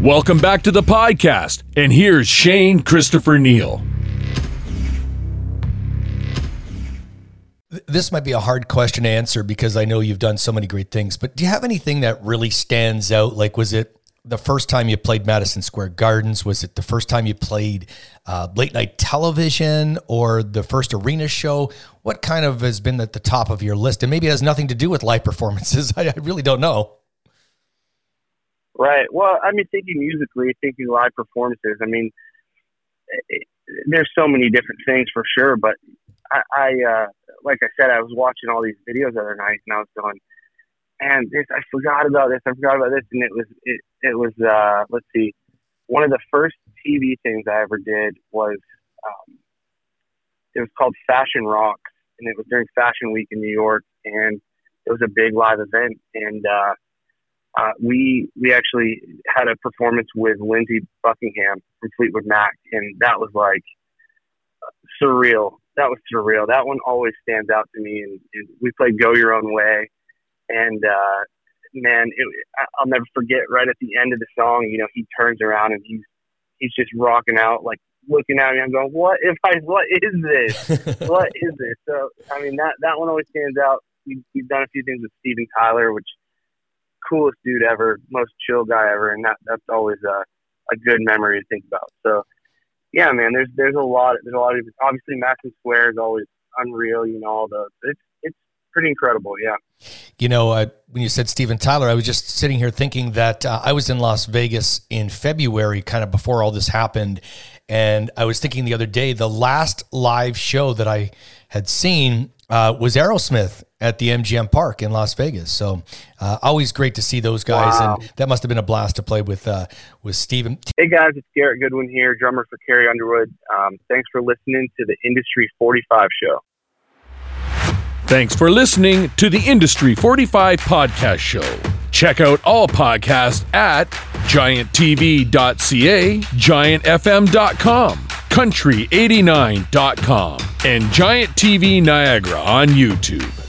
Welcome back to the podcast. And here's Shane Christopher Neal. This might be a hard question to answer because I know you've done so many great things, but do you have anything that really stands out? Like, was it the first time you played Madison Square Gardens? Was it the first time you played uh, late night television or the first arena show? What kind of has been at the top of your list? And maybe it has nothing to do with live performances. I, I really don't know. Right. Well, I mean, thinking musically, thinking live performances. I mean, it, there's so many different things for sure, but I, I uh, like I said, I was watching all these videos the other night, and I was going, and this I forgot about this, I forgot about this, and it was it it was uh, let's see, one of the first TV things I ever did was um, it was called Fashion Rocks, and it was during Fashion Week in New York, and it was a big live event, and uh, uh, we we actually had a performance with Lindsey Buckingham from Fleetwood Mac, and that was like surreal. That was surreal. That one always stands out to me. And, and we played "Go Your Own Way," and uh, man, it, I'll never forget. Right at the end of the song, you know, he turns around and he's he's just rocking out, like looking at me. I'm going, "What if I? What is this? what is this?" So, I mean, that that one always stands out. We, we've done a few things with Steven Tyler, which coolest dude ever, most chill guy ever, and that that's always a a good memory to think about. So, yeah, man, there's there's a lot there's a lot of obviously Madison Square is always unreal. You know, all the it's it's pretty incredible. Yeah. You know, uh, when you said Steven Tyler, I was just sitting here thinking that uh, I was in Las Vegas in February, kind of before all this happened. And I was thinking the other day, the last live show that I had seen uh, was Aerosmith at the MGM Park in Las Vegas. So uh, always great to see those guys, wow. and that must have been a blast to play with uh, with Steven. Hey guys, it's Garrett Goodwin here, drummer for Carrie Underwood. Um, thanks for listening to the Industry 45 show. Thanks for listening to the Industry 45 podcast show. Check out all podcasts at gianttv.ca, giantfm.com, country89.com, and Giant TV Niagara on YouTube.